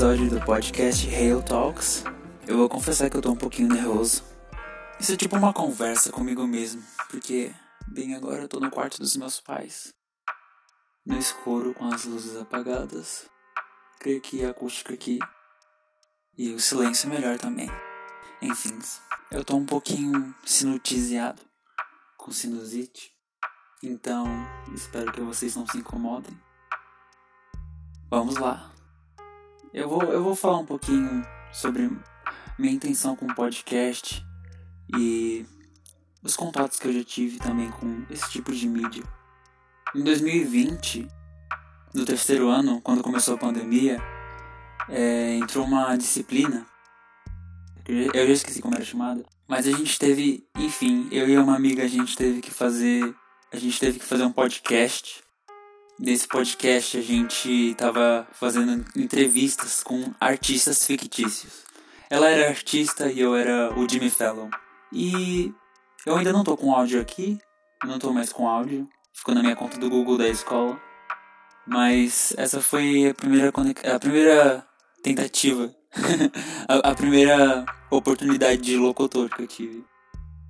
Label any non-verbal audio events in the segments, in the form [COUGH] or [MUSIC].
episódio do podcast Hail Talks. Eu vou confessar que eu tô um pouquinho nervoso. Isso é tipo uma conversa comigo mesmo, porque bem agora eu tô no quarto dos meus pais, no escuro com as luzes apagadas. Creio que a acústica aqui e o silêncio é melhor também. Enfim, eu tô um pouquinho sinutiziado com sinusite, então espero que vocês não se incomodem. Vamos lá. Eu vou, eu vou falar um pouquinho sobre minha intenção com o podcast e os contatos que eu já tive também com esse tipo de mídia. Em 2020, no terceiro ano, quando começou a pandemia, é, entrou uma disciplina. Eu já esqueci como era chamada. Mas a gente teve, enfim, eu e uma amiga a gente teve que fazer. A gente teve que fazer um podcast Nesse podcast a gente tava fazendo entrevistas com artistas fictícios. Ela era artista e eu era o Jimmy Fallon. E eu ainda não tô com áudio aqui, não tô mais com áudio, ficou na minha conta do Google da escola. Mas essa foi a primeira, a primeira tentativa, [LAUGHS] a, a primeira oportunidade de locutor que eu tive.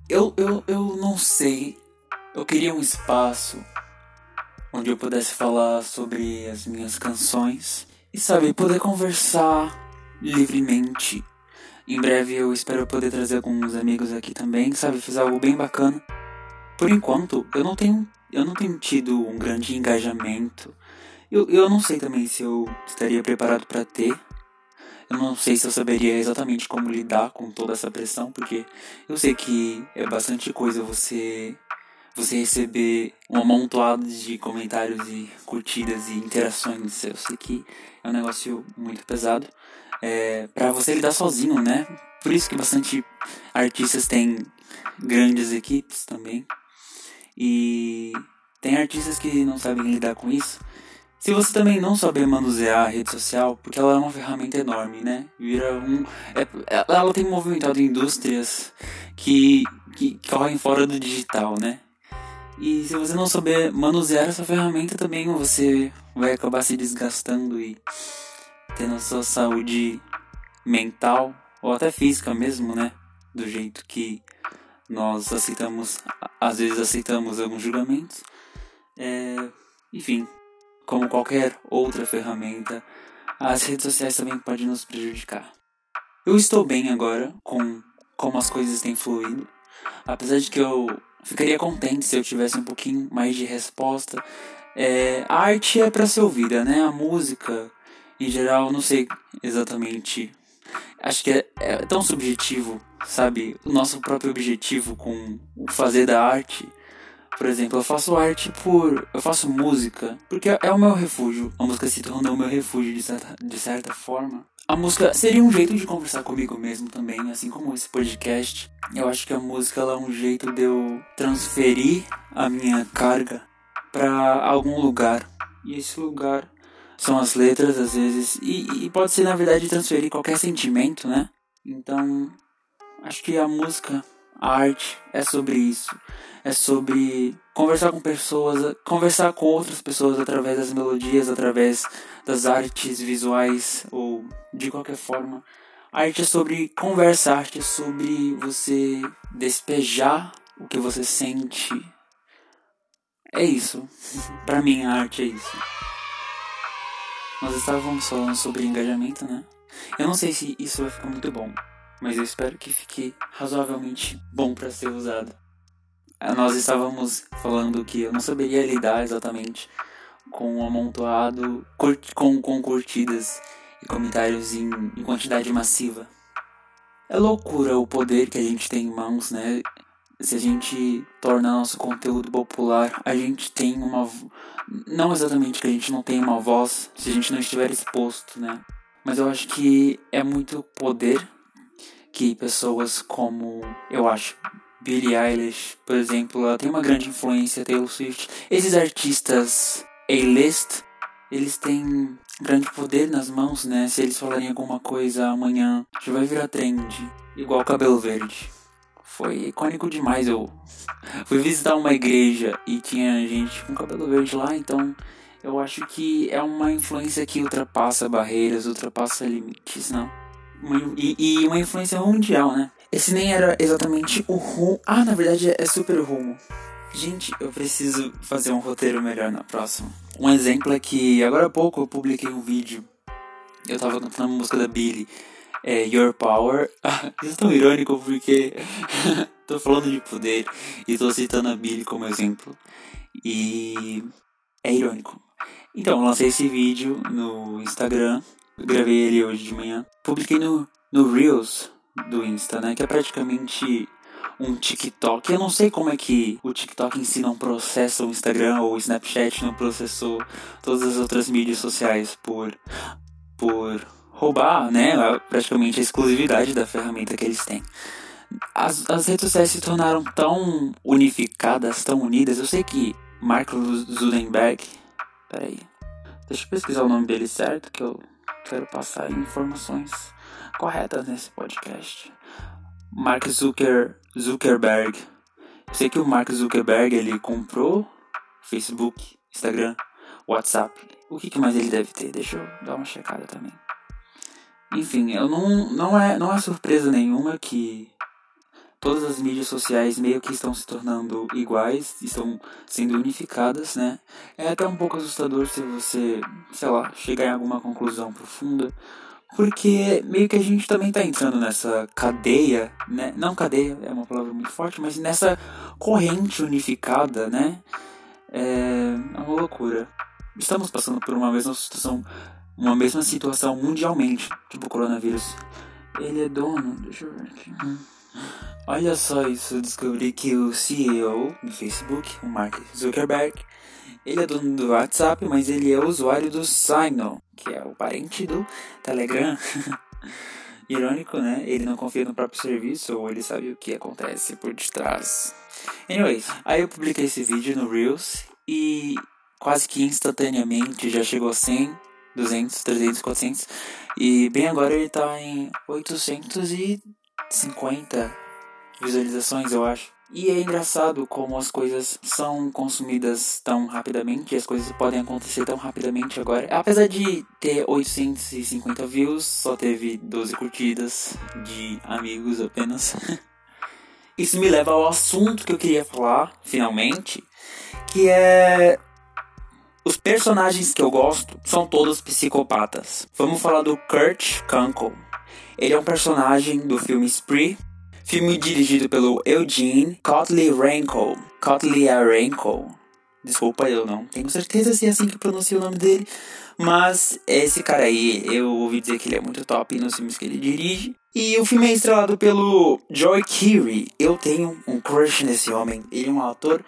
Eu, eu, eu não sei, eu queria um espaço onde eu pudesse falar sobre as minhas canções e, sabe, poder conversar livremente. Em breve eu espero poder trazer alguns amigos aqui também, sabe, fazer algo bem bacana. Por enquanto, eu não tenho, eu não tenho tido um grande engajamento. Eu, eu não sei também se eu estaria preparado para ter. Eu não sei se eu saberia exatamente como lidar com toda essa pressão, porque eu sei que é bastante coisa você você receber um amontoado de comentários e curtidas e interações. Eu sei que é um negócio muito pesado. É, para você lidar sozinho, né? Por isso que bastante artistas têm grandes equipes também. E tem artistas que não sabem lidar com isso. Se você também não souber manusear a rede social, porque ela é uma ferramenta enorme, né? Vira um. É, ela tem movimentado indústrias que, que correm fora do digital, né? E se você não souber manusear essa ferramenta também, você vai acabar se desgastando e tendo a sua saúde mental ou até física mesmo, né? Do jeito que nós aceitamos, às vezes aceitamos alguns julgamentos. É, enfim, como qualquer outra ferramenta, as redes sociais também podem nos prejudicar. Eu estou bem agora com como as coisas têm fluído, apesar de que eu Ficaria contente se eu tivesse um pouquinho mais de resposta. É, a arte é para ser ouvida, né? A música, em geral, não sei exatamente. Acho que é, é tão subjetivo, sabe? O nosso próprio objetivo com o fazer da arte. Por exemplo, eu faço arte por. Eu faço música porque é o meu refúgio. A música se tornou o meu refúgio de certa, de certa forma. A música seria um jeito de conversar comigo mesmo também, assim como esse podcast. Eu acho que a música é um jeito de eu transferir a minha carga para algum lugar. E esse lugar são as letras, às vezes. E, e pode ser, na verdade, transferir qualquer sentimento, né? Então, acho que a música, a arte, é sobre isso. É sobre conversar com pessoas, conversar com outras pessoas através das melodias, através das artes visuais ou de qualquer forma. A arte é sobre conversa, a arte é sobre você despejar o que você sente. É isso. [LAUGHS] para mim a arte é isso. Nós estávamos falando sobre engajamento, né? Eu não sei se isso vai ficar muito bom, mas eu espero que fique razoavelmente bom para ser usado. Nós estávamos falando que eu não saberia lidar exatamente com um amontoado com, com curtidas e comentários em, em quantidade massiva. É loucura o poder que a gente tem em mãos, né? Se a gente torna nosso conteúdo popular, a gente tem uma. Não exatamente que a gente não tem uma voz se a gente não estiver exposto, né? Mas eu acho que é muito poder que pessoas como. Eu acho. Billie Eilish, por exemplo, ela tem uma grande influência, Taylor Swift. Esses artistas A-list, eles têm grande poder nas mãos, né? Se eles falarem alguma coisa amanhã, já vai virar trend. Igual cabelo verde. Foi icônico demais. Eu fui visitar uma igreja e tinha gente com cabelo verde lá, então Eu acho que é uma influência que ultrapassa barreiras, ultrapassa limites, não? E, e uma influência mundial, né? Esse nem era exatamente o rumo. Ah, na verdade é super rumo. Gente, eu preciso fazer um roteiro melhor na próxima. Um exemplo é que agora há pouco eu publiquei um vídeo. Eu tava cantando a música da Billy, é Your Power. [LAUGHS] Isso é tão irônico porque [LAUGHS] tô falando de poder e tô citando a Billy como exemplo. E é irônico. Então, lancei esse vídeo no Instagram, gravei ele hoje de manhã. Publiquei no, no Reels do Insta, né? Que é praticamente um TikTok. Eu não sei como é que o TikTok em si não processa o Instagram ou o Snapchat não processou todas as outras mídias sociais por, por roubar, né? Praticamente a exclusividade da ferramenta que eles têm. As, as redes sociais se tornaram tão unificadas, tão unidas. Eu sei que Mark Zuckerberg Peraí. Deixa eu pesquisar o nome dele certo, que eu quero passar informações corretas nesse podcast. Mark Zucker, Zuckerberg. Eu sei que o Mark Zuckerberg ele comprou Facebook, Instagram, WhatsApp. O que, que mais ele deve ter? Deixa eu dar uma checada também. Enfim, eu não, não, é, não é surpresa nenhuma que todas as mídias sociais meio que estão se tornando iguais, estão sendo unificadas, né? É até um pouco assustador se você, sei lá, chegar em alguma conclusão profunda, porque meio que a gente também está entrando nessa cadeia, né? Não cadeia, é uma palavra muito forte, mas nessa corrente unificada, né? É, uma loucura. Estamos passando por uma mesma situação, uma mesma situação mundialmente, tipo o coronavírus. Ele é dono, deixa eu ver aqui. Olha só isso, eu descobri que o CEO do Facebook, o Mark Zuckerberg, ele é dono do WhatsApp, mas ele é usuário do Signal, que é o parente do Telegram. [LAUGHS] Irônico, né? Ele não confia no próprio serviço ou ele sabe o que acontece por detrás. Anyways, aí eu publiquei esse vídeo no Reels e quase que instantaneamente já chegou a 100, 200, 300, 400 e bem agora ele tá em 850 visualizações, eu acho. E é engraçado como as coisas são consumidas tão rapidamente, as coisas podem acontecer tão rapidamente agora. Apesar de ter 850 views, só teve 12 curtidas de amigos apenas. [LAUGHS] Isso me leva ao assunto que eu queria falar, finalmente, que é os personagens que eu gosto são todos psicopatas. Vamos falar do Kurt Kunkel. Ele é um personagem do filme Spree, Filme dirigido pelo Eugene Kotlyarenko. Kotlyarenko. Desculpa, eu não tenho certeza se é assim que pronuncia o nome dele. Mas esse cara aí, eu ouvi dizer que ele é muito top nos filmes que ele dirige. E o filme é estrelado pelo Joy Keery. Eu tenho um crush nesse homem. Ele é um ator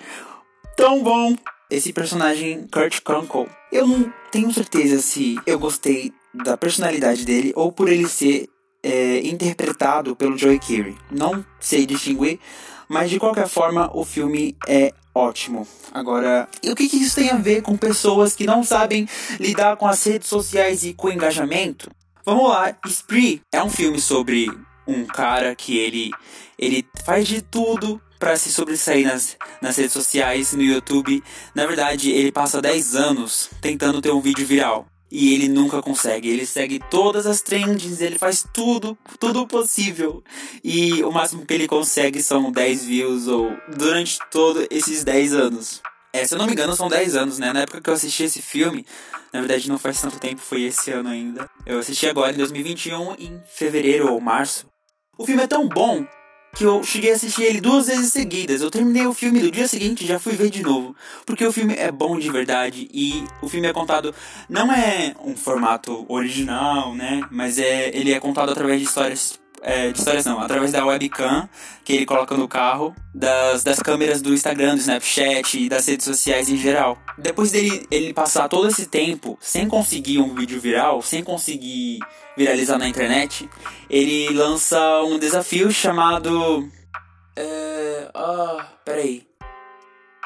tão bom. Esse personagem, Kurt Kunkel. Eu não tenho certeza se eu gostei da personalidade dele ou por ele ser é, interpretado pelo Joey Keery. Não sei distinguir, mas de qualquer forma o filme é ótimo. Agora, e o que, que isso tem a ver com pessoas que não sabem lidar com as redes sociais e com o engajamento? Vamos lá, Spree é um filme sobre um cara que ele ele faz de tudo para se sobressair nas, nas redes sociais, no YouTube. Na verdade, ele passa 10 anos tentando ter um vídeo viral e ele nunca consegue. Ele segue todas as trends, ele faz tudo, tudo possível. E o máximo que ele consegue são 10 views ou durante todos esses 10 anos. É, se eu não me engano, são 10 anos, né? Na época que eu assisti esse filme, na verdade não faz tanto tempo, foi esse ano ainda. Eu assisti agora em 2021, em fevereiro ou março. O filme é tão bom que eu cheguei a assistir ele duas vezes seguidas. Eu terminei o filme do dia seguinte já fui ver de novo. Porque o filme é bom de verdade e o filme é contado. Não é um formato original, né? Mas é, ele é contado através de histórias é, de histórias não, através da webcam que ele coloca no carro, das, das câmeras do Instagram, do Snapchat e das redes sociais em geral. Depois dele ele passar todo esse tempo sem conseguir um vídeo viral, sem conseguir viralizar na internet, ele lança um desafio chamado. É. Ah, peraí.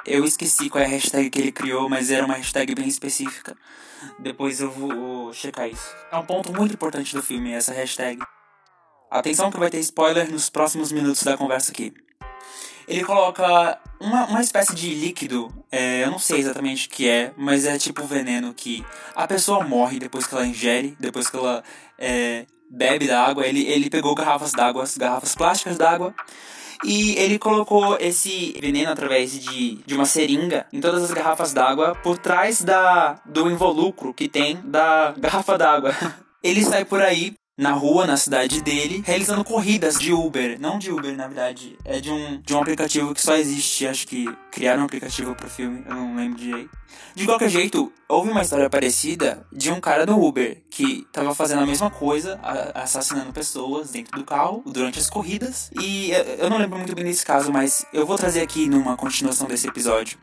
Eu esqueci qual é a hashtag que ele criou, mas era uma hashtag bem específica. Depois eu vou checar isso. É um ponto muito importante do filme, essa hashtag. Atenção que vai ter spoiler nos próximos minutos da conversa aqui. ele coloca uma, uma espécie de líquido, é, eu não sei exatamente o que é, mas é tipo veneno que a pessoa morre depois que ela ingere, depois que ela é, bebe da água. Ele, ele pegou garrafas d'água, garrafas plásticas d'água, e ele colocou esse veneno através de, de uma seringa em todas as garrafas d'água por trás da, do involucro que tem da garrafa d'água. [LAUGHS] Ele sai por aí na rua, na cidade dele, realizando corridas de Uber. Não de Uber, na verdade. É de um, de um aplicativo que só existe. Acho que criaram um aplicativo pro filme, eu não lembro direito. De qualquer jeito, houve uma história parecida de um cara do Uber que tava fazendo a mesma coisa, assassinando pessoas dentro do carro durante as corridas. E eu não lembro muito bem desse caso, mas eu vou trazer aqui numa continuação desse episódio.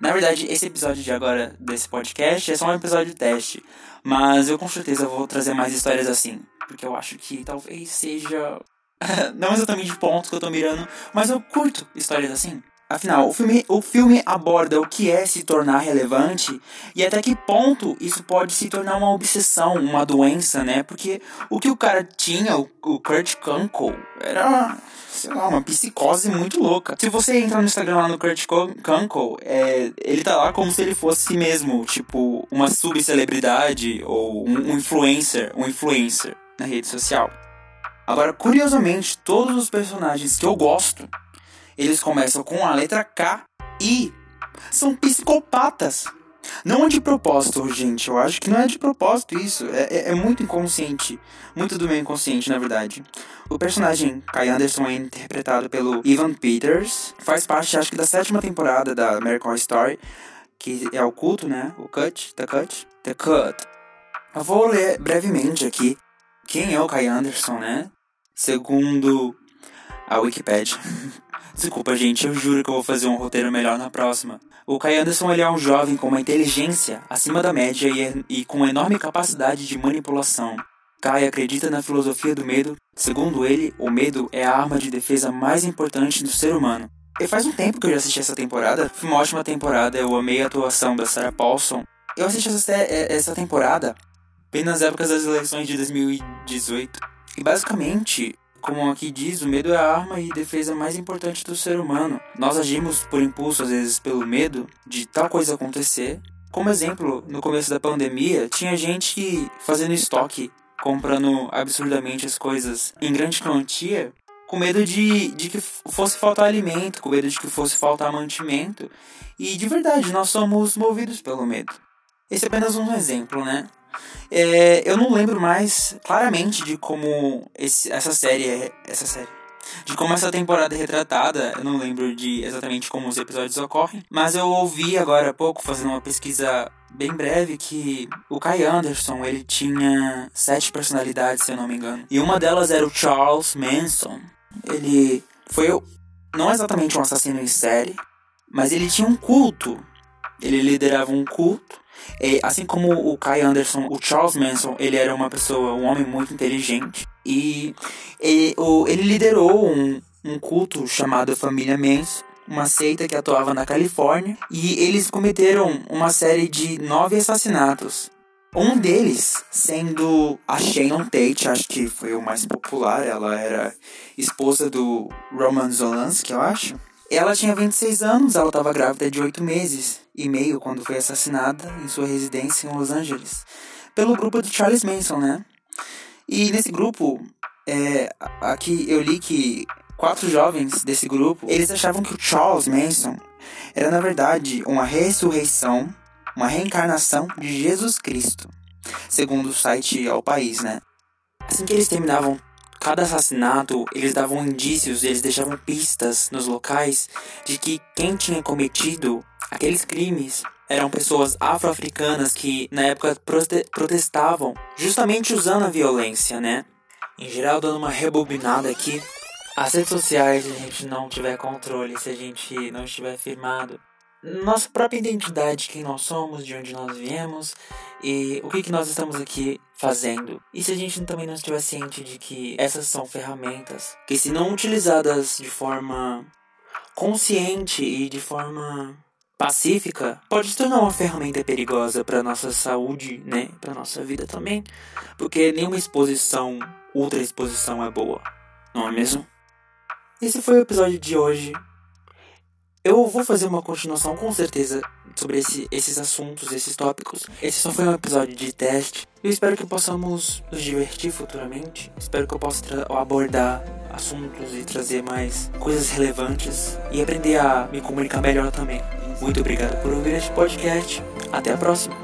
Na verdade, esse episódio de agora desse podcast é só um episódio teste. Mas eu com certeza vou trazer mais histórias assim porque eu acho que talvez seja. [LAUGHS] não exatamente ponto que eu tô mirando, mas eu curto histórias assim. Afinal, o filme, o filme aborda o que é se tornar relevante e até que ponto isso pode se tornar uma obsessão, uma doença, né? Porque o que o cara tinha, o, o Kurt Kunkel, era, sei lá, uma psicose muito louca. Se você entrar no Instagram lá no Kurt Kunkel, é, ele tá lá como se ele fosse mesmo, tipo, uma subcelebridade ou um, um influencer, um influencer na rede social. Agora, curiosamente, todos os personagens que eu gosto, eles começam com a letra K e são psicopatas. Não é de propósito, gente. Eu acho que não é de propósito isso. É, é, é, muito inconsciente. Muito do meu inconsciente, na verdade. O personagem Kai Anderson é interpretado pelo Ivan Peters. Faz parte, acho que, da sétima temporada da American Horror Story. Que é o culto, né? O Cut. The Cut. The Cut. Eu vou ler brevemente aqui quem é o Kai Anderson, né? Segundo a Wikipedia. [LAUGHS] Desculpa, gente, eu juro que eu vou fazer um roteiro melhor na próxima. O Kai Anderson ele é um jovem com uma inteligência acima da média e, e com enorme capacidade de manipulação. Kai acredita na filosofia do medo. Segundo ele, o medo é a arma de defesa mais importante do ser humano. E faz um tempo que eu já assisti essa temporada. Foi uma ótima temporada, eu amei a atuação da Sarah Paulson. Eu assisti essa, essa temporada bem nas épocas das eleições de 2018. E basicamente, como aqui diz, o medo é a arma e defesa mais importante do ser humano. Nós agimos por impulso, às vezes pelo medo de tal coisa acontecer. Como exemplo, no começo da pandemia, tinha gente fazendo estoque, comprando absurdamente as coisas em grande quantia, com medo de, de que fosse faltar alimento, com medo de que fosse faltar mantimento. E de verdade, nós somos movidos pelo medo. Esse é apenas um exemplo, né? É, eu não lembro mais claramente de como esse, essa série é. Essa série. De como essa temporada é retratada, eu não lembro de exatamente como os episódios ocorrem, mas eu ouvi agora há pouco, fazendo uma pesquisa bem breve, que o Kai Anderson ele tinha sete personalidades, se eu não me engano. E uma delas era o Charles Manson. Ele foi não exatamente um assassino em série, mas ele tinha um culto. Ele liderava um culto é, assim como o Kai Anderson, o Charles Manson, ele era uma pessoa, um homem muito inteligente. E ele, o, ele liderou um, um culto chamado Família Manson uma seita que atuava na Califórnia, e eles cometeram uma série de nove assassinatos. Um deles sendo a Shannon Tate, acho que foi o mais popular, ela era esposa do Roman Zolanski, eu acho. Ela tinha 26 anos, ela estava grávida de 8 meses e meio quando foi assassinada em sua residência em Los Angeles pelo grupo de Charles Manson, né? E nesse grupo, é, aqui eu li que quatro jovens desse grupo, eles achavam que o Charles Manson era na verdade uma ressurreição, uma reencarnação de Jesus Cristo, segundo o site Ao País, né? Assim que eles terminavam cada assassinato, eles davam indícios, eles deixavam pistas nos locais de que quem tinha cometido aqueles crimes eram pessoas afro-africanas que na época protestavam justamente usando a violência, né? Em geral, dando uma rebobinada aqui. As redes sociais, se a gente não tiver controle, se a gente não estiver firmado, nossa própria identidade, quem nós somos, de onde nós viemos e o que, que nós estamos aqui fazendo. E se a gente também não estiver ciente de que essas são ferramentas que, se não utilizadas de forma consciente e de forma pacífica, pode se tornar uma ferramenta perigosa para nossa saúde, né, para nossa vida também, porque nenhuma exposição, ultra exposição é boa, não é mesmo? Esse foi o episódio de hoje. Eu vou fazer uma continuação com certeza sobre esse, esses assuntos, esses tópicos. Esse só foi um episódio de teste. Eu espero que possamos nos divertir futuramente. Espero que eu possa abordar assuntos e trazer mais coisas relevantes e aprender a me comunicar melhor também. Muito obrigado por ouvir este podcast. Até a próxima.